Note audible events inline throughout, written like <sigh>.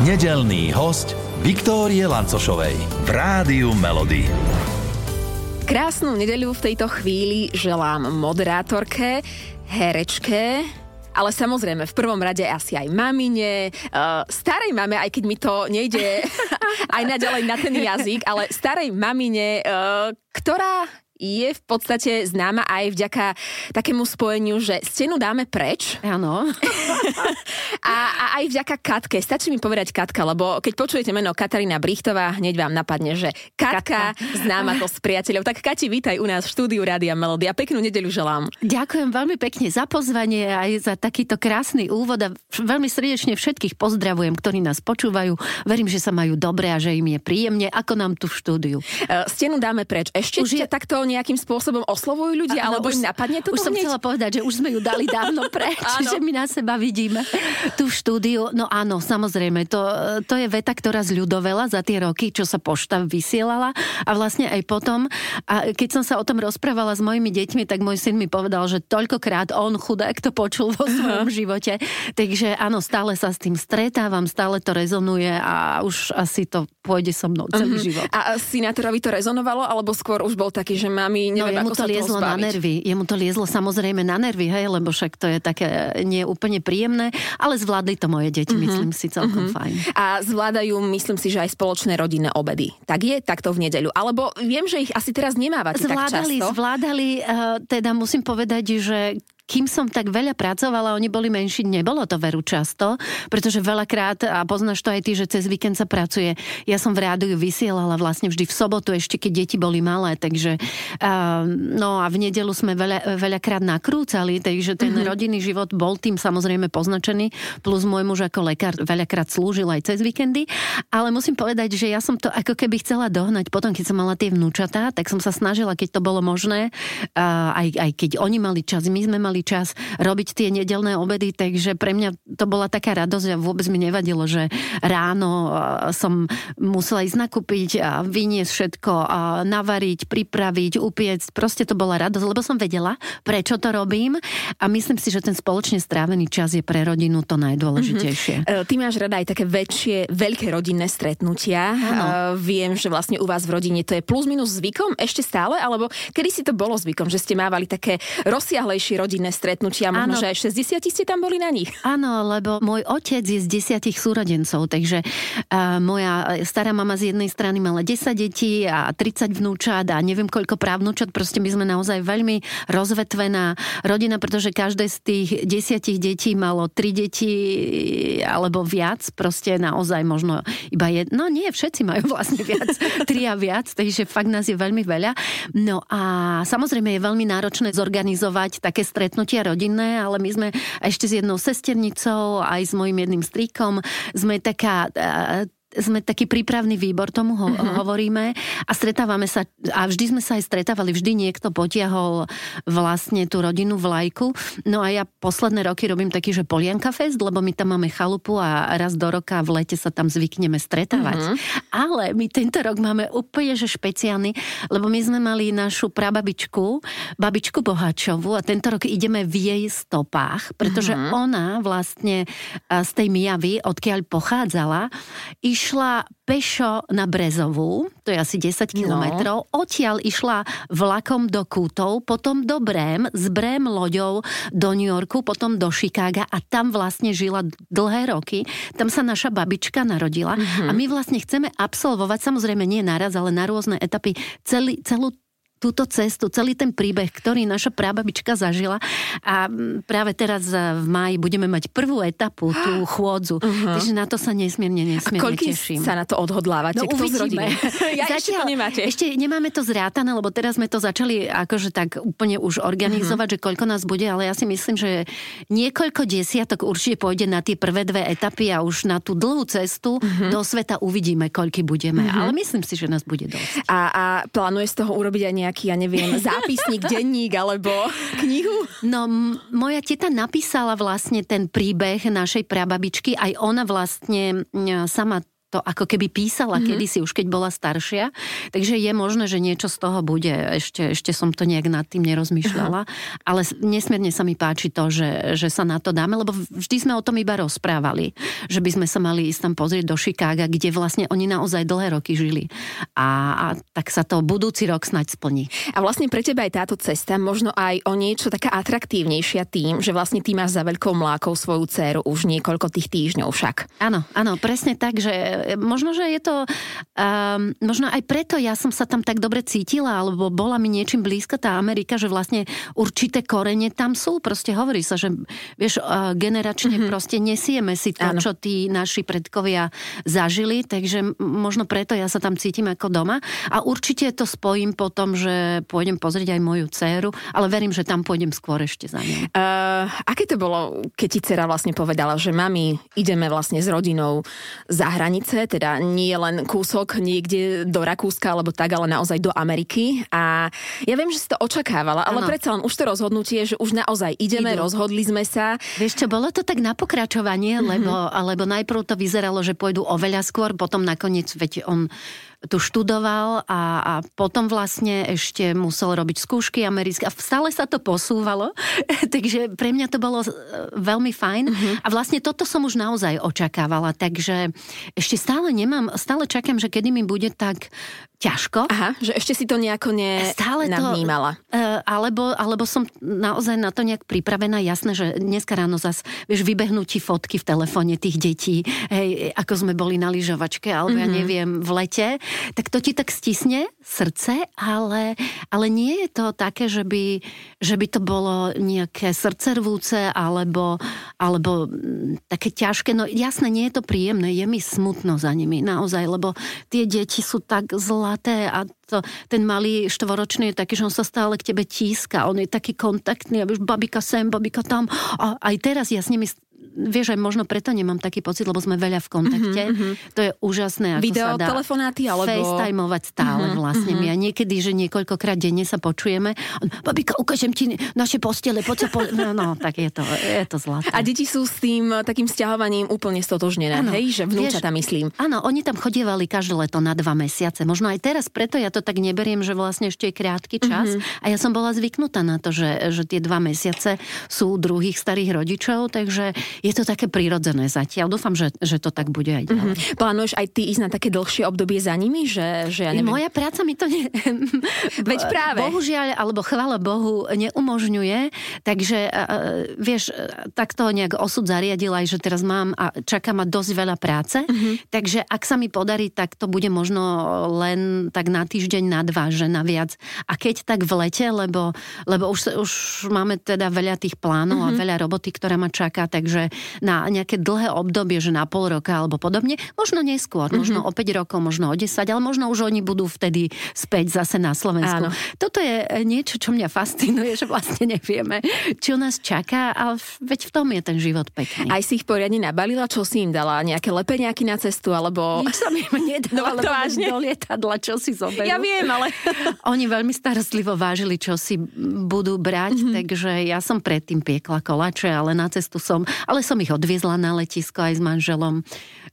Nedelný host Viktórie Lancošovej v Rádiu Melody. Krásnu nedeľu v tejto chvíli želám moderátorke, herečke, ale samozrejme v prvom rade asi aj mamine, uh, starej mame, aj keď mi to nejde <laughs> aj naďalej na ten jazyk, ale starej mamine, uh, ktorá je v podstate známa aj vďaka takému spojeniu, že stenu dáme preč. Áno. <laughs> a, a aj vďaka Katke. Stačí mi povedať Katka, lebo keď počujete meno Katarína Brichtová, hneď vám napadne, že Katka, Katka. známa to s priateľov. Tak Kati, vítaj u nás v štúdiu Rádia Melody a peknú nedeľu želám. Ďakujem veľmi pekne za pozvanie aj za takýto krásny úvod a veľmi srdečne všetkých pozdravujem, ktorí nás počúvajú. Verím, že sa majú dobre a že im je príjemne, ako nám tu v štúdiu. Uh, stenu dáme preč. Ešte Už je... takto nejakým spôsobom oslovujú ľudia, alebo už, im napadne to Už som hneď? chcela povedať, že už sme ju dali dávno <laughs> preč, že my na seba vidíme tu v štúdiu. No áno, samozrejme, to, to je veta, ktorá zľudovela za tie roky, čo sa pošta vysielala a vlastne aj potom. A keď som sa o tom rozprávala s mojimi deťmi, tak môj syn mi povedal, že toľkokrát on chudák to počul vo svojom živote. Takže áno, stále sa s tým stretávam, stále to rezonuje a už asi to pôjde so mnou celý uh-huh. život. A synátorovi to rezonovalo, alebo skôr už bol taký, že mami, neviem, no, jemu to liezlo na nervy. Jemu to liezlo samozrejme na nervy, hej, lebo však to je také nie úplne príjemné, ale zvládli to moje deti, uh-huh. myslím si celkom uh-huh. fajn. A zvládajú, myslím si, že aj spoločné rodinné obedy. Tak je takto v nedeľu. Alebo viem, že ich asi teraz nemávate zvládali, tak často. Zvládali, uh, teda musím povedať, že kým som tak veľa pracovala, oni boli menší, nebolo to veru často, pretože veľakrát, a poznáš to aj ty, že cez víkend sa pracuje. Ja som v rádiu vysielala vlastne vždy v sobotu, ešte keď deti boli malé, takže uh, no a v nedelu sme veľa, veľakrát nakrúcali, takže ten mm-hmm. rodinný život bol tým samozrejme poznačený, plus môj muž ako lekár veľakrát slúžil aj cez víkendy, ale musím povedať, že ja som to ako keby chcela dohnať potom, keď som mala tie vnúčatá, tak som sa snažila, keď to bolo možné, uh, aj, aj keď oni mali čas, my sme mali čas robiť tie nedelné obedy, takže pre mňa to bola taká radosť a vôbec mi nevadilo, že ráno som musela ísť nakúpiť a vyniesť všetko, a navariť, pripraviť, upiecť. Proste to bola radosť, lebo som vedela, prečo to robím a myslím si, že ten spoločne strávený čas je pre rodinu to najdôležitejšie. Mm-hmm. Ty máš rada aj také väčšie, veľké rodinné stretnutia. Ano. Viem, že vlastne u vás v rodine to je plus minus zvykom ešte stále, alebo kedy si to bolo zvykom, že ste mávali také rozsiahlejšie rodinné stretnutia, možno, že aj 60 ste tam boli na nich. Áno, lebo môj otec je z desiatich súrodencov, takže uh, moja stará mama z jednej strany mala 10 detí a 30 vnúčat a neviem koľko právnúčat, proste my sme naozaj veľmi rozvetvená rodina, pretože každé z tých desiatich detí malo tri deti alebo viac, proste naozaj možno iba jedno, no nie, všetci majú <laughs> vlastne viac, tri a viac, takže fakt nás je veľmi veľa. No a samozrejme je veľmi náročné zorganizovať také stretnutie stretnutia rodinné, ale my sme ešte s jednou sesternicou, aj s mojim jedným strýkom, sme taká sme taký prípravný výbor, tomu ho, uh-huh. hovoríme a stretávame sa a vždy sme sa aj stretávali, vždy niekto potiahol vlastne tú rodinu vlajku. No a ja posledné roky robím taký, že Polianka Fest, lebo my tam máme chalupu a raz do roka v lete sa tam zvykneme stretávať. Uh-huh. Ale my tento rok máme úplne že špeciálny, lebo my sme mali našu prababičku, babičku Bohačovu a tento rok ideme v jej stopách, pretože uh-huh. ona vlastne z tej Mijavy, odkiaľ pochádzala, iš išla pešo na Brezovú, to je asi 10 kilometrov, no. odtiaľ išla vlakom do Kútov, potom do Brém, z Brém loďou do New Yorku, potom do Chicaga a tam vlastne žila dlhé roky. Tam sa naša babička narodila mm-hmm. a my vlastne chceme absolvovať, samozrejme nie naraz, ale na rôzne etapy, celý, celú túto cestu, celý ten príbeh, ktorý naša prábabička zažila. A práve teraz e, v máji budeme mať prvú etapu, tú <gasps> chôdzu. Uh-huh. Takže na to sa nesmierne, nesmierne A teším. sa na to odhodlávate? No, Kto uvidíme. <laughs> ja Zatiaľ, ešte to nemáte. Ešte nemáme to zrátané, lebo teraz sme to začali akože tak úplne už organizovať, uh-huh. že koľko nás bude, ale ja si myslím, že niekoľko desiatok určite pôjde na tie prvé dve etapy a už na tú dlhú cestu uh-huh. do sveta uvidíme, koľky budeme. Uh-huh. Ale myslím si, že nás bude dosť. A, a plánuje z toho urobiť aj nejaký, ja neviem, <laughs> zápisník, denník alebo knihu? No, m- moja teta napísala vlastne ten príbeh našej prababičky, aj ona vlastne sama to ako keby písala mm-hmm. kedysi, už keď bola staršia. Takže je možné, že niečo z toho bude. Ešte, ešte som to nejak nad tým nerozmýšľala. Uh-huh. Ale nesmierne sa mi páči to, že, že sa na to dáme, lebo vždy sme o tom iba rozprávali. Že by sme sa mali ísť tam pozrieť do Chicaga, kde vlastne oni naozaj dlhé roky žili. A, a tak sa to budúci rok snaď splní. A vlastne pre teba je táto cesta možno aj o niečo taká atraktívnejšia tým, že vlastne ty máš za veľkou mlákou svoju dceru už niekoľko tých týždňov však. Áno, áno, presne tak, že možno, že je to, um, možno aj preto ja som sa tam tak dobre cítila, alebo bola mi niečím blízka tá Amerika, že vlastne určité korene tam sú. Proste hovorí sa, že vieš, uh, generačne mm-hmm. proste nesieme si to, Áno. čo tí naši predkovia zažili, takže možno preto ja sa tam cítim ako doma. A určite to spojím potom, že pôjdem pozrieť aj moju dceru, ale verím, že tam pôjdem skôr ešte za ňou. Uh, aké to bolo, keď ti dcera vlastne povedala, že mami, ideme vlastne s rodinou za hranice, teda nie len kúsok niekde do Rakúska alebo tak, ale naozaj do Ameriky. A ja viem, že si to očakávala, ale ano. predsa len už to rozhodnutie, že už naozaj ideme, Idú. rozhodli sme sa. Vieš čo, bolo to tak na pokračovanie, mm-hmm. lebo, alebo najprv to vyzeralo, že pôjdu oveľa skôr, potom nakoniec, veď on tu študoval a, a potom vlastne ešte musel robiť skúšky americké a stále sa to posúvalo, <laughs> takže pre mňa to bolo e, veľmi fajn uh-huh. a vlastne toto som už naozaj očakávala, takže ešte stále nemám, stále čakám, že kedy mi bude tak ťažko. Aha, že ešte si to nejako ne Stále to, uh, alebo, alebo som naozaj na to nejak pripravená. Jasné, že dneska ráno zas, vieš, vybehnú ti fotky v telefóne tých detí, hej, ako sme boli na lyžovačke, alebo mm-hmm. ja mhm. neviem, v lete. Tak to ti tak stisne srdce, ale, ale nie je to také, že by, že by to bolo nejaké srdcervúce, alebo, alebo mm, také ťažké. No jasné, nie je to príjemné, je mi smutno za nimi, naozaj, lebo tie deti sú tak zlaté a to, ten malý štvoročný je taký, že on sa stále k tebe tíska, on je taký kontaktný, a už babika sem, babika tam a aj teraz ja s nimi vieš, aj možno preto nemám taký pocit, lebo sme veľa v kontakte. Mm-hmm. To je úžasné, ako Video, sa dá telefonáty, alebo... FaceTimeovať stále mm-hmm. vlastne. Mm-hmm. My a niekedy, že niekoľkokrát denne sa počujeme. Babika, ukážem ti naše postele, poď sa po... No, no, tak je to, je to zlaté. A deti sú s tým takým sťahovaním úplne stotožnené, ano, hej? Že vnúčata myslím. Áno, oni tam chodievali každé leto na dva mesiace. Možno aj teraz, preto ja to tak neberiem, že vlastne ešte je krátky čas. Mm-hmm. A ja som bola zvyknutá na to, že, že tie dva mesiace sú druhých starých rodičov, takže je to také prirodzené zatiaľ. Dúfam, že, že to tak bude aj ďalej. Mm-hmm. Plánuješ aj ty ísť na také dlhšie obdobie za nimi? Že, že ja neviem... Moja práca mi to ne... <laughs> Veď práve. Bohužiaľ, alebo chvála Bohu, neumožňuje. Takže, vieš, takto nejak osud zariadil aj, že teraz mám a čaká ma dosť veľa práce. Mm-hmm. Takže ak sa mi podarí, tak to bude možno len tak na týždeň, na dva, že na viac. A keď tak v lete, lebo, lebo už, už máme teda veľa tých plánov mm-hmm. a mhm. veľa roboty, ktorá ma čaká, takže na nejaké dlhé obdobie, že na pol roka alebo podobne, možno neskôr, mm-hmm. možno o 5 rokov, možno o 10, ale možno už oni budú vtedy späť zase na Slovensku. Áno. Toto je niečo, čo mňa fascinuje, že vlastne nevieme, čo nás čaká, ale veď v tom je ten život pekný. Aj si ich poriadne nabalila, čo si im dala? Nejaké lepeniaky na cestu, alebo... Nič som im nedala, <laughs> no, lebo do lietadla, čo si zoberú. Ja viem, ale... <laughs> Oni veľmi starostlivo vážili, čo si budú brať, mm-hmm. takže ja som predtým piekla kolače, ale na cestu som... Ale som ich odviezla na letisko aj s manželom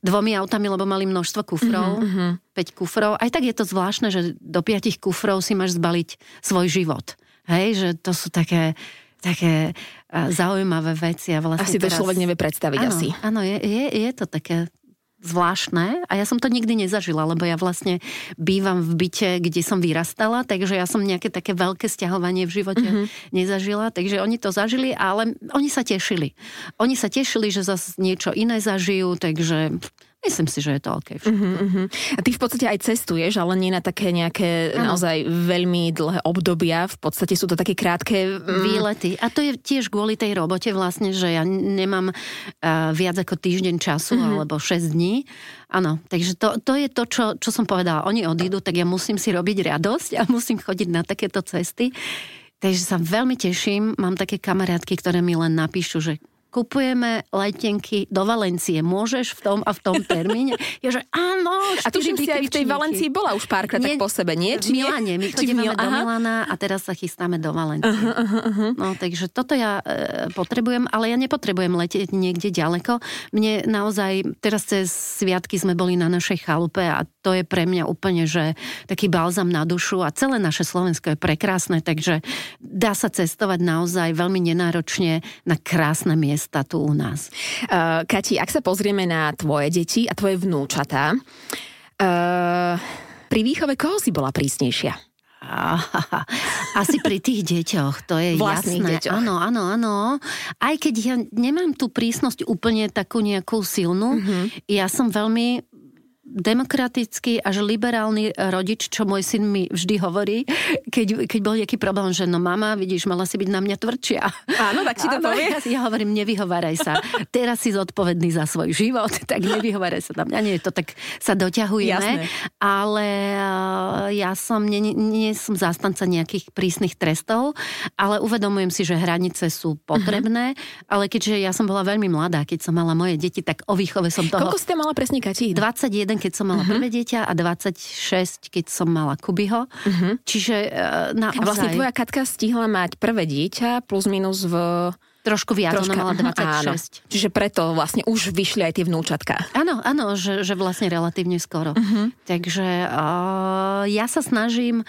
dvomi autami, lebo mali množstvo kufrov, mm-hmm. 5 kufrov. Aj tak je to zvláštne, že do 5 kufrov si máš zbaliť svoj život. Hej, že to sú také také zaujímavé veci. A vlastne asi to teraz... človek nevie predstaviť áno, asi. Áno, je, je, je to také zvláštne a ja som to nikdy nezažila, lebo ja vlastne bývam v byte, kde som vyrastala, takže ja som nejaké také veľké stiahovanie v živote mm-hmm. nezažila, takže oni to zažili, ale oni sa tešili. Oni sa tešili, že zase niečo iné zažijú, takže Myslím si, že je to OK. Uh-huh, uh-huh. A ty v podstate aj cestuješ, ale nie na také nejaké ano. naozaj veľmi dlhé obdobia. V podstate sú to také krátke... Mm... Výlety. A to je tiež kvôli tej robote vlastne, že ja nemám uh, viac ako týždeň času uh-huh. alebo 6 dní. Áno, takže to, to je to, čo, čo som povedala. Oni odídu, tak ja musím si robiť radosť a <laughs> musím chodiť na takéto cesty. Takže sa veľmi teším. Mám také kamarátky, ktoré mi len napíšu, že kupujeme letenky do Valencie. Môžeš v tom a v tom termíne? <laughs> Ja, že áno, A tuším si aj v tej Valencii bola už párkrát tak po sebe, nie? Či v Miláne. My chodíme Mil... do Milána a teraz sa chystáme do Valencie. Uh-huh, uh-huh, uh-huh. No, takže toto ja e, potrebujem, ale ja nepotrebujem letieť niekde ďaleko. Mne naozaj, teraz cez sviatky sme boli na našej chalupe a to je pre mňa úplne, že taký balzam na dušu a celé naše Slovensko je prekrásne, takže dá sa cestovať naozaj veľmi nenáročne na krásne miesta tu u nás. Uh, Kati, ak sa pozrieme na tvoje deti a tvoje vnúčatá, uh, pri výchove koho si bola prísnejšia? <laughs> Asi pri tých deťoch, to je Vlastných jasné. Deťoch. Áno, áno, áno. Aj keď ja nemám tú prísnosť úplne takú nejakú silnú, mm-hmm. ja som veľmi demokratický až liberálny rodič, čo môj syn mi vždy hovorí, keď, keď bol nejaký problém, že no mama, vidíš, mala si byť na mňa tvrdšia. Áno, tak si to Áno, povie. Ja, ja hovorím, nevyhováraj sa. Teraz si zodpovedný za svoj život, <laughs> tak nevyhováraj sa na mňa. Nie, to tak sa doťahujeme. Jasné. Ale eh, ja som, nie, nie som zástanca nejakých prísnych trestov, ale uvedomujem si, že hranice sú potrebné, uh-huh. ale keďže ja som bola veľmi mladá, keď som mala moje deti, tak o výchove som toho... Koľko ste mala presne, Kati? 21 keď som mala uh-huh. prvé dieťa a 26, keď som mala Kubyho. Uh-huh. Čiže uh, naozaj... A vlastne tvoja Katka stihla mať prvé dieťa plus minus v... Trošku viac, Troška, ona mala 26. Áno. Čiže preto vlastne už vyšli aj tie vnúčatka. Áno, áno, že, že vlastne relatívne skoro. Uh-huh. Takže uh, ja sa snažím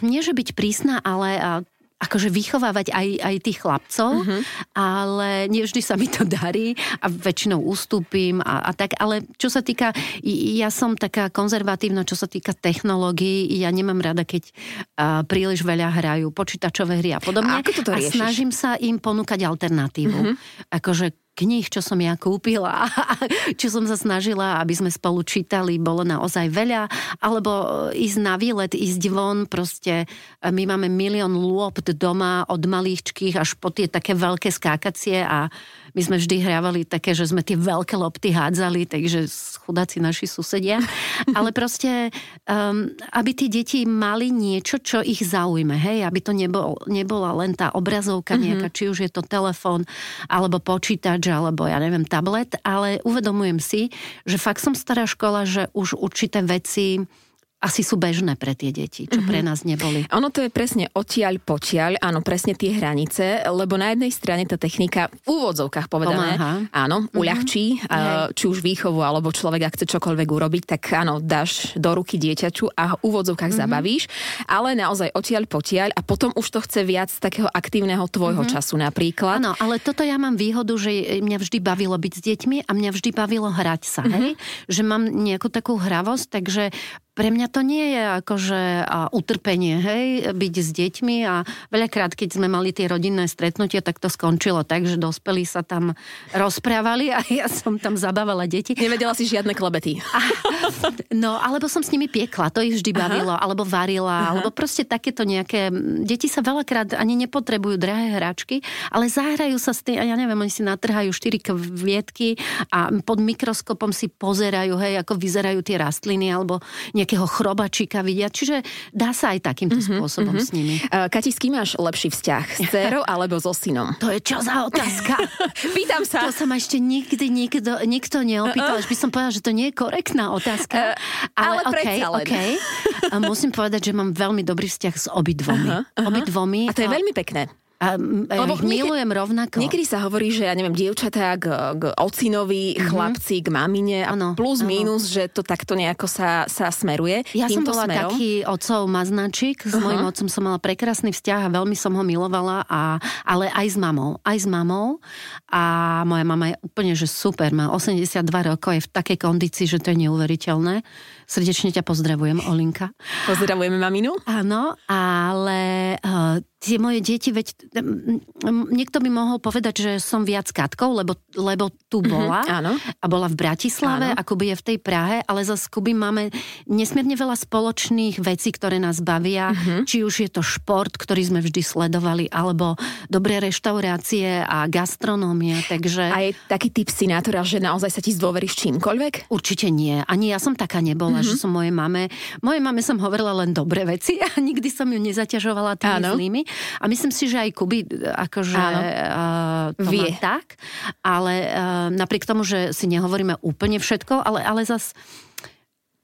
nie že byť prísna, ale uh, akože vychovávať aj, aj tých chlapcov, uh-huh. ale nie vždy sa mi to darí a väčšinou ustúpim a, a tak, ale čo sa týka, ja som taká konzervatívna, čo sa týka technológií, ja nemám rada, keď uh, príliš veľa hrajú počítačové hry a podobne. A, ako toto a snažím sa im ponúkať alternatívu. Uh-huh. Akože kníh, čo som ja kúpila, <laughs> čo som sa snažila, aby sme spolu čítali, bolo naozaj veľa, alebo ísť na výlet, ísť von, proste my máme milión lôpt doma od malýchčkých až po tie také veľké skákacie a my sme vždy hrávali také, že sme tie veľké lopty hádzali, takže chudáci naši susedia. Ale proste, um, aby tí deti mali niečo, čo ich zaujme, hej, aby to nebol, nebola len tá obrazovka mm-hmm. či už je to telefón, alebo počítač, alebo ja neviem, tablet, ale uvedomujem si, že fakt som stará škola, že už určité veci asi sú bežné pre tie deti, čo mm-hmm. pre nás neboli. Ono to je presne odtiaľ potiaľ, áno, presne tie hranice, lebo na jednej strane tá technika v úvodzovkách povedané, Pomáha. áno, mm-hmm. uľahčí, či už výchovu, alebo človek, ak chce čokoľvek urobiť, tak áno, dáš do ruky dieťaťu a v úvodzovkách mm-hmm. zabavíš, ale naozaj odtiaľ potiaľ a potom už to chce viac takého aktívneho tvojho mm-hmm. času napríklad. Áno, ale toto ja mám výhodu, že mňa vždy bavilo byť s deťmi a mňa vždy bavilo hrať sa, mm-hmm. hej? Že mám nejakú takú hravosť, takže pre mňa to nie je akože utrpenie, hej, byť s deťmi a veľakrát, keď sme mali tie rodinné stretnutia, tak to skončilo tak, že dospelí sa tam rozprávali a <laughs> ja som tam zabávala deti. Nevedela si žiadne klebety. No, alebo som s nimi piekla, to ich vždy bavilo, Aha. alebo varila, Aha. alebo proste takéto nejaké... Deti sa veľakrát ani nepotrebujú drahé hračky, ale zahrajú sa s tým, a ja neviem, oni si natrhajú štyri kvietky a pod mikroskopom si pozerajú, hej, ako vyzerajú tie rastliny, alebo nejakého chrobačika vidia. Čiže dá sa aj takýmto mm-hmm, spôsobom mm-hmm. s nimi. Uh, Kati, s kým máš lepší vzťah? S dcerou <laughs> alebo so synom? To je čo za otázka? <laughs> Pýtam sa. To sa ma ešte nikdy nikto, nikto neopýtal. Až by som povedala, že to nie je korektná otázka. Uh, ale, ale okay, len. Okay. Musím povedať, že mám veľmi dobrý vzťah s obidvomi. Uh-huh, uh-huh. Obidvomi. A to je veľmi pekné. A, Lebo ich milujem rovnako. Niekedy sa hovorí, že ja neviem, dievčatá k, k ocinovi, mm-hmm. chlapci k mamine a ano, plus ano. mínus, že to takto nejako sa, sa smeruje. Ja som bola smerom. taký otcov maznačík, s uh-huh. mojim otcom som mala prekrásny vzťah a veľmi som ho milovala, a, ale aj s mamou. Aj s mamou. A moja mama je úplne, že super, má 82 rokov, je v takej kondícii, že to je neuveriteľné. Srdečne ťa pozdravujem, Olinka. Pozdravujeme maminu. Áno, ale uh, tie moje deti, veď niekto by mohol povedať, že som viac Katkou, lebo, lebo tu mhm, bola mm-hmm, áno. a bola v Bratislave, áno. ako je v tej Prahe, ale za Kuby máme nesmierne veľa spoločných vecí, ktoré nás bavia, mm-hmm. či už je to šport, ktorý sme vždy sledovali, alebo dobré reštaurácie a gastronómia, takže... A je taký typ sinátora, že naozaj sa ti zdôveríš čímkoľvek? Určite nie. Ani ja som taká nebola mm-hmm. že som mojej mame, mojej mame som hovorila len dobré veci a nikdy som ju nezaťažovala tými Áno. zlými, A myslím si, že aj Kuby akože uh, to Vie. má tak, ale uh, napriek tomu, že si nehovoríme úplne všetko, ale, ale zas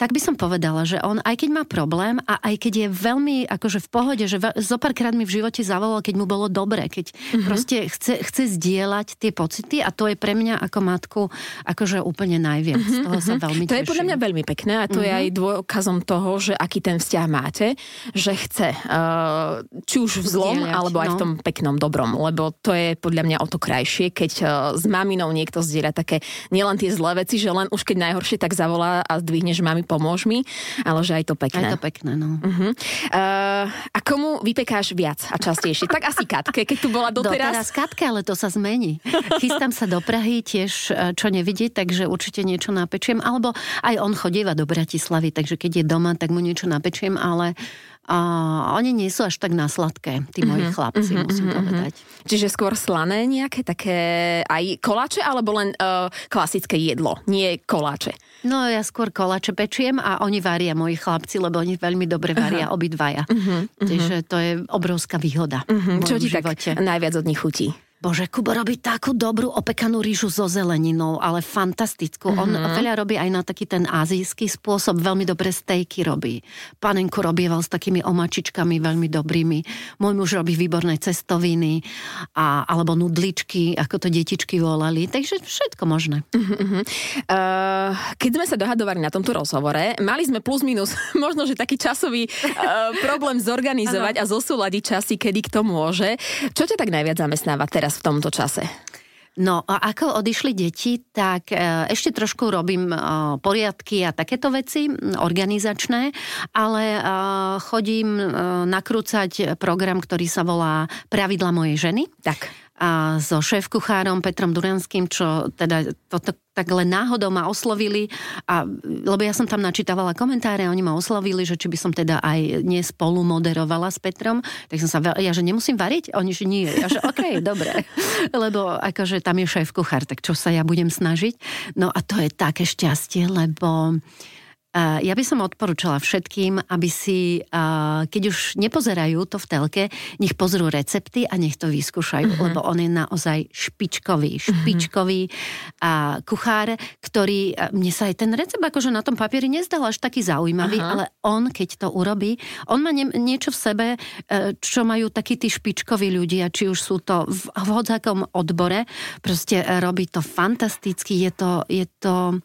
tak by som povedala, že on aj keď má problém a aj keď je veľmi akože v pohode, že zo párkrát mi v živote zavolal, keď mu bolo dobre, keď mm-hmm. proste chce, chce zdieľať tie pocity a to je pre mňa ako matku akože úplne najviac. Mm-hmm. Z toho sa mhm. veľmi To teším. je podľa mňa veľmi pekné a to mm-hmm. je aj dôkazom toho, že aký ten vzťah máte, že chce uh, či už v zlom, zdieľať, alebo aj no. v tom peknom dobrom, lebo to je podľa mňa o to krajšie, keď uh, s maminou niekto zdieľa také nielen tie zlé veci, že len už keď najhoršie tak zavolá a zdvihneš mami pomôž mi, ale že aj to pekné. Aj to pekné, no. Uh-huh. Uh, a komu vypekáš viac a častejšie? tak asi Katke, keď tu bola doteraz. Doteraz Katke, ale to sa zmení. Chystám sa do Prahy tiež, e, čo nevidieť, takže určite niečo napečiem. Alebo aj on chodieva do Bratislavy, takže keď je doma, tak mu niečo napečiem, ale a oni nie sú až tak nasladké, tí moji mm-hmm, chlapci, mm-hmm, musím mm-hmm. povedať. Čiže skôr slané nejaké také aj koláče, alebo len uh, klasické jedlo, nie koláče? No ja skôr koláče pečiem a oni varia, moji chlapci, lebo oni veľmi dobre varia obidvaja. Uh-huh, uh-huh. Takže to je obrovská výhoda. Uh-huh. Čo ti živote. tak najviac od nich chutí? Bože, Kubo robí takú dobrú opekanú rýžu so zeleninou, ale fantastickú. Mm-hmm. On mhm. veľa robí aj na taký ten azijský spôsob, veľmi dobré stejky robí. Panenku robieval s takými omačičkami veľmi dobrými. Môj muž robí výborné cestoviny, a, alebo nudličky, ako to detičky volali. Takže všetko možné. Mm-hmm. Uh, keď sme sa dohadovali na tomto rozhovore, mali sme plus minus <laughs> možno, že taký časový uh, problém zorganizovať a zosúľadiť časy, kedy kto môže. Čo ťa tak najviac zamestnáva teraz teraz v tomto čase? No a ako odišli deti, tak e, ešte trošku robím e, poriadky a takéto veci organizačné, ale e, chodím nakrúcať program, ktorý sa volá Pravidla mojej ženy. Tak a so šéf-kuchárom Petrom Duranským, čo teda toto tak len náhodou ma oslovili, a, lebo ja som tam načítavala komentáre a oni ma oslovili, že či by som teda aj nespolu moderovala s Petrom, tak som sa, ja že nemusím variť? Oni že nie. Ja že <laughs> OK, dobre. Lebo akože tam je šéf-kuchár, tak čo sa ja budem snažiť? No a to je také šťastie, lebo ja by som odporúčala všetkým, aby si, keď už nepozerajú to v telke, nech pozrú recepty a nech to vyskúšajú, uh-huh. lebo on je naozaj špičkový, mhm. špičkový uh-huh. kuchár, ktorý, mne sa aj ten recept akože na tom papieri nezdal až taký zaujímavý, uh-huh. ale on, keď to urobí, on má nie, niečo v sebe, e, čo majú takí tí špičkoví ľudia, či už sú to v, v hodzakom odbore, proste robí to fantasticky, je to, je to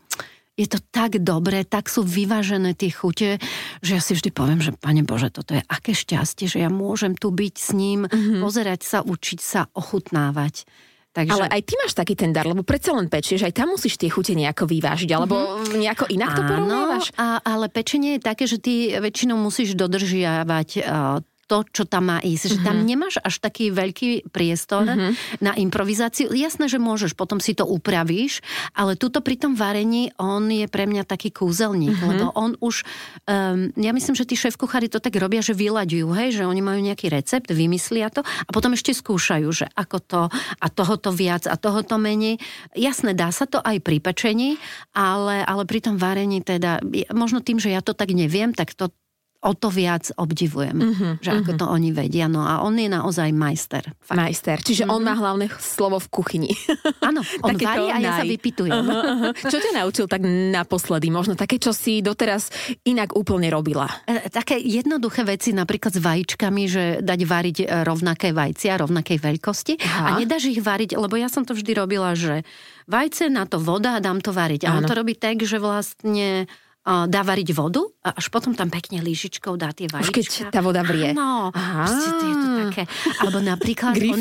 je to tak dobré, tak sú vyvážené tie chute, že ja si vždy poviem, že Pane Bože, toto je aké šťastie, že ja môžem tu byť s ním, mm-hmm. pozerať sa, učiť sa, ochutnávať. Takže... Ale aj ty máš taký ten dar, lebo predsa len pečieš, aj tam musíš tie chute nejako vyvážiť, alebo mm-hmm. nejako inak to porovnávaš? A, ale pečenie je také, že ty väčšinou musíš dodržiavať uh, to, čo tam má ísť. Mm-hmm. Že tam mhm. nemáš až taký veľký priestor mm-hmm. na improvizáciu. Jasné, že môžeš, potom si to upravíš, ale tuto pri tom varení on je pre mňa taký kúzelník, mm-hmm. lebo on už, um, ja myslím, že tí šéf-kuchári to tak robia, že vyľaďujú, hej, že oni majú nejaký recept, vymyslia to a potom ešte skúšajú, že ako to a tohoto viac a tohoto menej. Jasné, dá sa to aj pri pečení, ale, ale pri tom varení teda, možno tým, že ja to tak neviem, tak to o to viac obdivujem, mm-hmm, že ako mm-hmm. to oni vedia. No a on je naozaj majster. Fakt. Majster, čiže mm-hmm. on má hlavné slovo v kuchyni. Áno, <laughs> on varí a ja sa vypitujem. Uh-huh, uh-huh. Čo ťa naučil tak naposledy? Možno také, čo si doteraz inak úplne robila? E, také jednoduché veci, napríklad s vajíčkami, že dať variť e, rovnaké vajcia, rovnakej veľkosti Aha. a nedáš ich variť, lebo ja som to vždy robila, že vajce na to voda a dám to variť. A on to robí tak, že vlastne dá variť vodu a až potom tam pekne lížičkou dá tie vajíčka. Už keď tá voda vrie. No, je to také. Alebo napríklad on,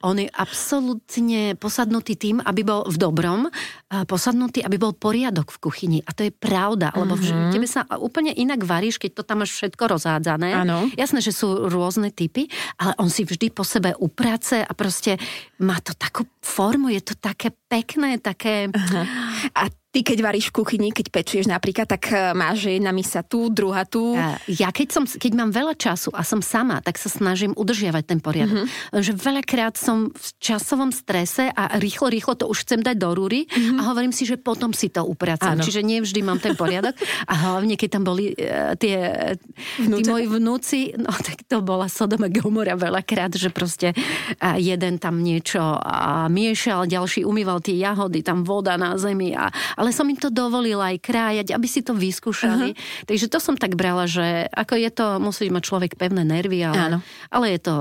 on je absolútne posadnutý tým, aby bol v dobrom, posadnutý, aby bol poriadok v kuchyni. A to je pravda, lebo uh-huh. tebe sa úplne inak varíš, keď to tam máš všetko rozhádzané. Ano. Jasné, že sú rôzne typy, ale on si vždy po sebe uprace a proste má to takú formu, je to také pekné, také... Uh-huh. A Ty keď varíš v kuchyni, keď pečieš napríklad, tak e, máš jedna misa tu, druhá tu. Ja keď, som, keď mám veľa času a som sama, tak sa snažím udržiavať ten poriadok. Mm-hmm. Že veľakrát som v časovom strese a rýchlo, rýchlo to už chcem dať do rúry mm-hmm. a hovorím si, že potom si to upracam. Čiže nie vždy mám ten poriadok. A hlavne, keď tam boli uh, tie tí moji vnúci, no tak to bola Sodoma Gomora veľakrát, že proste uh, jeden tam niečo uh, miešal, ďalší umýval tie jahody, tam voda na zemi a, a ale som im to dovolila aj krájať, aby si to vyskúšali. Uh-huh. Takže to som tak brala, že ako je to, musí mať človek pevné nervy, ale, Áno. ale je, to,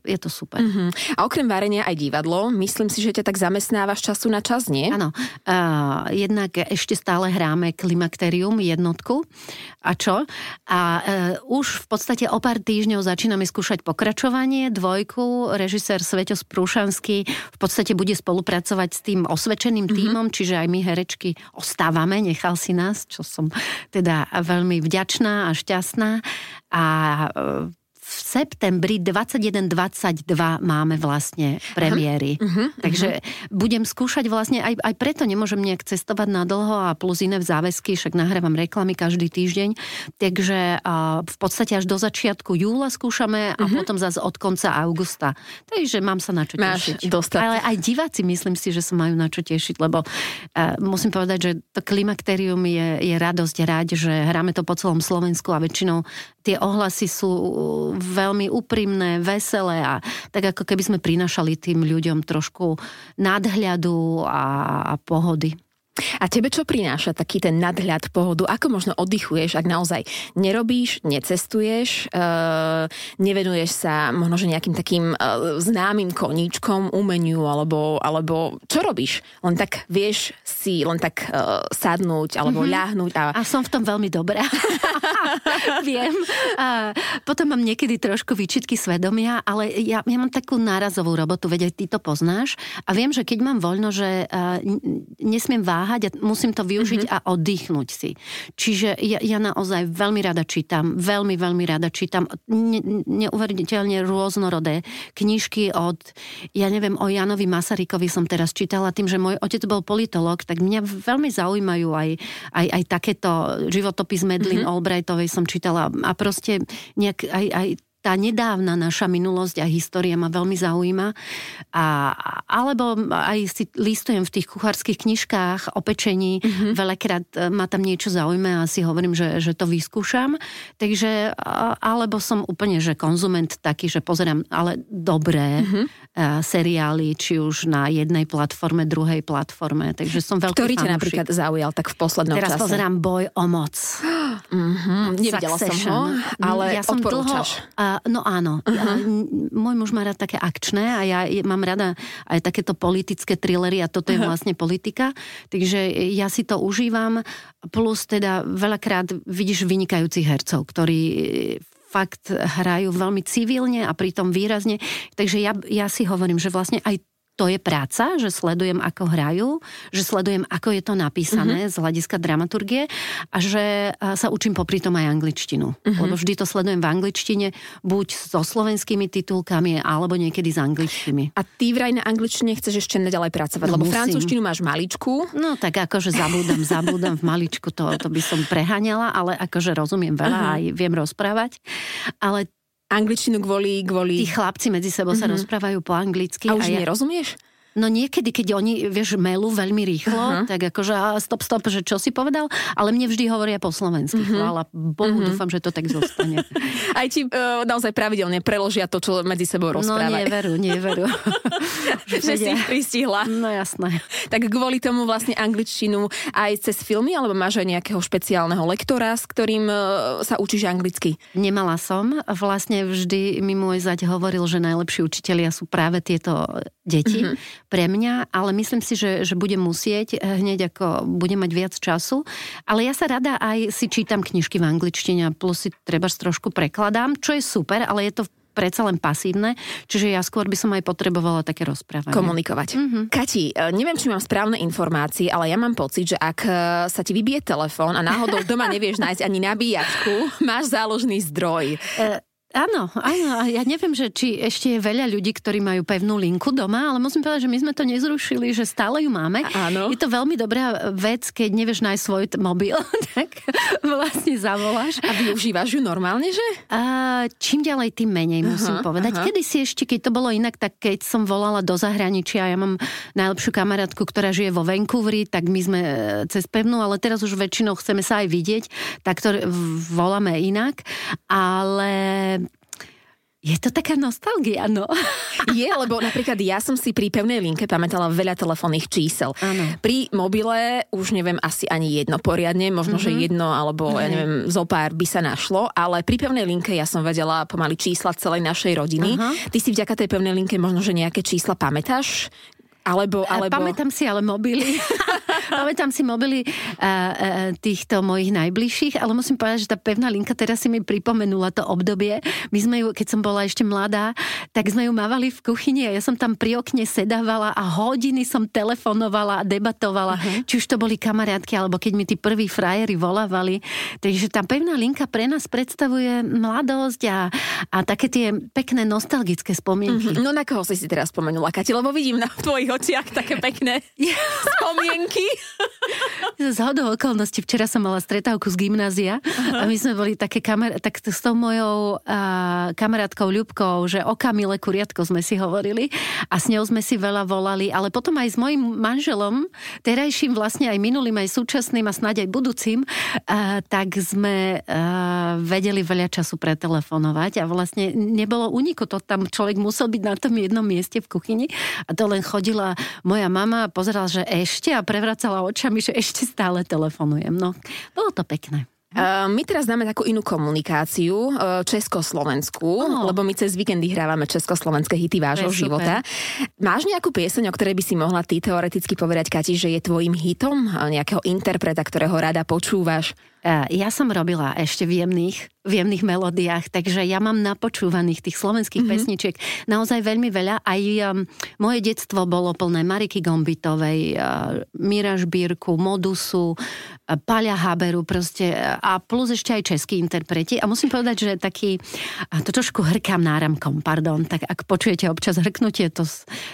je to super. Uh-huh. A okrem varenia aj divadlo, myslím si, že ťa tak zamestnávaš času na čas, nie? Áno. Uh, jednak ešte stále hráme Klimakterium jednotku. A čo? A uh, už v podstate o pár týždňov začíname skúšať pokračovanie, dvojku, režisér Sveto Sprúšanský v podstate bude spolupracovať s tým osvedčeným uh-huh. tímom, čiže aj my herečky ostávame, nechal si nás, čo som teda veľmi vďačná a šťastná. A e, septembri 21-22 máme vlastne premiéry. Uh-huh, uh-huh. Takže budem skúšať vlastne, aj, aj preto nemôžem nejak cestovať na dlho a plus iné v záväzky, však nahrávam reklamy každý týždeň. Takže uh, v podstate až do začiatku júla skúšame a uh-huh. potom zase od konca augusta. Takže mám sa na čo Máš tešiť. Dostať. Ale aj diváci myslím si, že sa majú na čo tešiť, lebo uh, musím povedať, že to klimakterium je, je radosť ráď, že hráme to po celom Slovensku a väčšinou tie ohlasy sú veľmi úprimné, veselé a tak ako keby sme prinašali tým ľuďom trošku nadhľadu a, a pohody. A tebe čo prináša taký ten nadhľad pohodu? Ako možno oddychuješ, ak naozaj nerobíš, necestuješ, uh, nevenuješ sa možno že nejakým takým uh, známym koníčkom, umeniu, alebo, alebo čo robíš? Len tak vieš si len tak uh, sadnúť alebo mm-hmm. ľahnúť. A... a som v tom veľmi dobrá. <laughs> Viem. A potom mám niekedy trošku výčitky svedomia, ale ja, ja mám takú nárazovú robotu, veď aj ty to poznáš. A viem, že keď mám voľno, že uh, nesmiem váhať váhať a musím to využiť mm-hmm. a oddychnúť si. Čiže ja, ja naozaj veľmi rada čítam, veľmi, veľmi rada čítam ne, neuveriteľne rôznorodé knižky od, ja neviem, o Janovi Masarykovi som teraz čítala tým, že môj otec bol politolog, tak mňa veľmi zaujímajú aj, aj, aj takéto životopis Medlin mm-hmm. Albrightovej som čítala a proste nejak aj, aj tá nedávna naša minulosť a história ma veľmi zaujíma. A, alebo aj si listujem v tých kuchárskych knižkách o pečení, mm-hmm. veľakrát e, ma tam niečo zaujíma a si hovorím, že, že to vyskúšam. Takže, alebo som úplne, že konzument taký, že pozerám ale dobré mm-hmm. Seriály, či už na jednej platforme, druhej platforme. Takže som veľký Ktorý ťa napríklad zaujal tak v poslednom Teraz čase? Teraz pozerám Boj o moc. Mm-hmm. Nevidela som ho, ale ja som dlho, no áno. Uh-huh. Môj muž má rád také akčné a ja mám rada aj takéto politické thrillery a toto je uh-huh. vlastne politika. Takže ja si to užívam. Plus teda veľakrát vidíš vynikajúcich hercov, ktorí fakt hrajú veľmi civilne a pritom výrazne. Takže ja, ja si hovorím, že vlastne aj to je práca, že sledujem, ako hrajú, že sledujem, ako je to napísané uh-huh. z hľadiska dramaturgie a že sa učím popri tom aj angličtinu. Uh-huh. Lebo vždy to sledujem v angličtine, buď so slovenskými titulkami, alebo niekedy s angličtými. A ty vraj na angličtine chceš ešte naďalej pracovať, no, lebo musím. francúzštinu máš maličku. No tak akože zabúdam, zabúdam v maličku, to, to by som preháňala, ale akože rozumiem veľa uh-huh. aj viem rozprávať. Ale angličtinu kvôli... kvôli... Tí chlapci medzi sebou mm-hmm. sa mhm. rozprávajú po anglicky. A už a ja... nerozumieš? No niekedy, keď oni, vieš, melú veľmi rýchlo, uh-huh. tak akože a stop, stop, že čo si povedal, ale mne vždy hovoria po slovensky. Uh-huh. Chvála Bohu, uh-huh. dúfam, že to tak zostane. <laughs> Aj ti uh, naozaj pravidelne preložia to, čo medzi sebou rozprávajú. No neveru, neveru. <laughs> že si ich pristihla. No jasné. Tak kvôli tomu vlastne angličtinu aj cez filmy, alebo máš aj nejakého špeciálneho lektora, s ktorým uh, sa učíš anglicky? Nemala som. Vlastne vždy mi môj zať hovoril, že najlepší učitelia sú práve tieto deti. Uh-huh pre mňa, ale myslím si, že, že budem musieť eh, hneď ako budem mať viac času. Ale ja sa rada aj si čítam knižky v angličtine, plus si treba trošku prekladám, čo je super, ale je to predsa len pasívne, čiže ja skôr by som aj potrebovala také rozprávanie. Komunikovať. Mm-hmm. Kati, eh, neviem, či mám správne informácie, ale ja mám pocit, že ak eh, sa ti vybije telefón a náhodou doma nevieš nájsť ani nabíjačku, <laughs> máš záložný zdroj. Áno, áno. Ja neviem, že či ešte je veľa ľudí, ktorí majú pevnú linku doma, ale musím povedať, že my sme to nezrušili, že stále ju máme. Áno. Je to veľmi dobrá vec, keď nevieš nájsť svoj mobil, <laughs> tak vlastne zavoláš. A využívaš ju normálne, že? A čím ďalej, tým menej, musím Aha, povedať. aha. Kedy si ešte, keď to bolo inak, tak keď som volala do zahraničia, ja mám najlepšiu kamarátku, ktorá žije vo Vancouveri, tak my sme e, cez pevnú, ale teraz už väčšinou chceme sa aj vidieť, tak to voláme inak. Ale je to taká nostalgia, no. <laughs> Je, lebo napríklad ja som si pri pevnej linke pamätala veľa telefónnych čísel. Áno. Pri mobile už neviem asi ani jedno poriadne, možno, mm-hmm. že jedno alebo ja neviem, zo pár by sa našlo, ale pri pevnej linke ja som vedela pomaly čísla celej našej rodiny. Aha. Ty si vďaka tej pevnej linke možno, že nejaké čísla pamätáš? Alebo, alebo... Pamätám si ale mobily. <laughs> Pamätám si mobily a, týchto mojich najbližších, ale musím povedať, že tá pevná linka teraz si mi pripomenula to obdobie. My sme ju, keď som bola ešte mladá, tak sme ju mávali v kuchyni a ja som tam pri okne sedávala a hodiny som telefonovala a debatovala, uh-huh. či už to boli kamarátky, alebo keď mi tí prví frajeri volávali. Takže tá pevná linka pre nás predstavuje mladosť a, a také tie pekné nostalgické spomienky. No na koho si si teraz spomenula, Kati? Lebo vidím na tvojich očiach také pekné spomienky. Z hodou okolností včera som mala stretávku z gymnázia a my sme boli také kamer- tak s tou mojou a, kamarátkou Ľubkou, že o Kamile Kuriatko sme si hovorili a s ňou sme si veľa volali, ale potom aj s mojim manželom, terajším vlastne aj minulým, aj súčasným a snáď aj budúcim, a, tak sme a, vedeli veľa času pretelefonovať a vlastne nebolo uniku, to tam človek musel byť na tom jednom mieste v kuchyni a to len chodila moja mama a pozerala, že ešte a prevracala očami, že ešte stále telefonujem. No, bolo to pekné. Uh, my teraz dáme takú inú komunikáciu, uh, československú, Oh. lebo my cez víkendy hrávame československé hity vášho je super. života. Máš nejakú pieseň, o ktorej by si mohla ty teoreticky povedať, Kati, že je tvojim hitom? Nejakého interpreta, ktorého rada počúvaš? E, Ja som robila ešte v jemných, v jemných melódiách, takže ja mám napočúvaných tých slovenských mm-hmm. pesničiek naozaj veľmi veľa. Aj um, moje detstvo bolo plné Mariky Gombitovej, uh, Mira Žbírku, Modusu, uh, Paľa Haberu proste a plus ešte aj českí interpreti. A musím povedať, že taký, a to trošku hrkám náramkom, pardon, tak ak počujete občas hrknutie, to,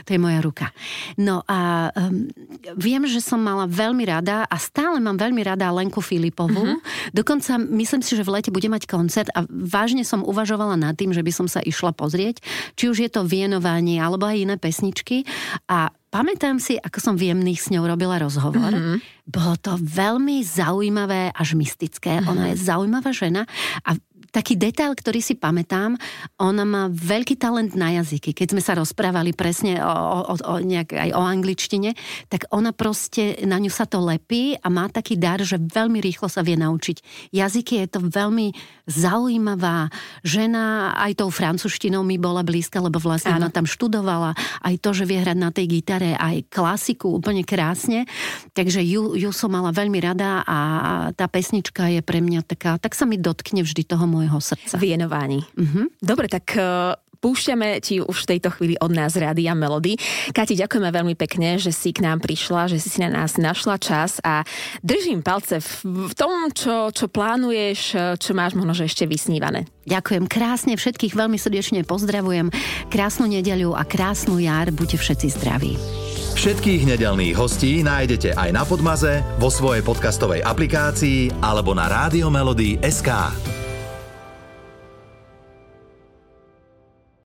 to je moja ruka. No a um, viem, že som mala veľmi rada a stále mám veľmi rada Lenku Filipovú. Mm-hmm. Dokonca myslím si, že v lete bude mať koncert a vážne som uvažovala nad tým, že by som sa išla pozrieť, či už je to vienovanie alebo aj iné pesničky a Pamätám si, ako som v jemných s ňou robila rozhovor. Mm-hmm. Bolo to veľmi zaujímavé až mystické. Mm-hmm. Ona je zaujímavá žena a taký detail, ktorý si pamätám, ona má veľký talent na jazyky. Keď sme sa rozprávali presne o, o, o, nejak, aj o angličtine, tak ona proste, na ňu sa to lepí a má taký dar, že veľmi rýchlo sa vie naučiť. Jazyky je to veľmi zaujímavá žena, aj tou francúzštinou mi bola blízka, lebo vlastne Áno. ona tam študovala, aj to, že vie hrať na tej gitare, aj klasiku úplne krásne. Takže ju, ju som mala veľmi rada a tá pesnička je pre mňa taká, tak sa mi dotkne vždy toho môjho srdca. Vienovaní. Mm-hmm. Dobre, tak uh, púšťame ti už v tejto chvíli od nás Rádia Melody. Kati, ďakujeme veľmi pekne, že si k nám prišla, že si na nás našla čas a držím palce v, tom, čo, čo plánuješ, eh, čo máš možno že ešte vysnívané. Ďakujem krásne, všetkých veľmi srdečne pozdravujem. Krásnu nedeľu a krásnu jar, buďte všetci zdraví. Všetkých nedelných hostí nájdete aj na Podmaze, vo svojej podcastovej aplikácii alebo na SK.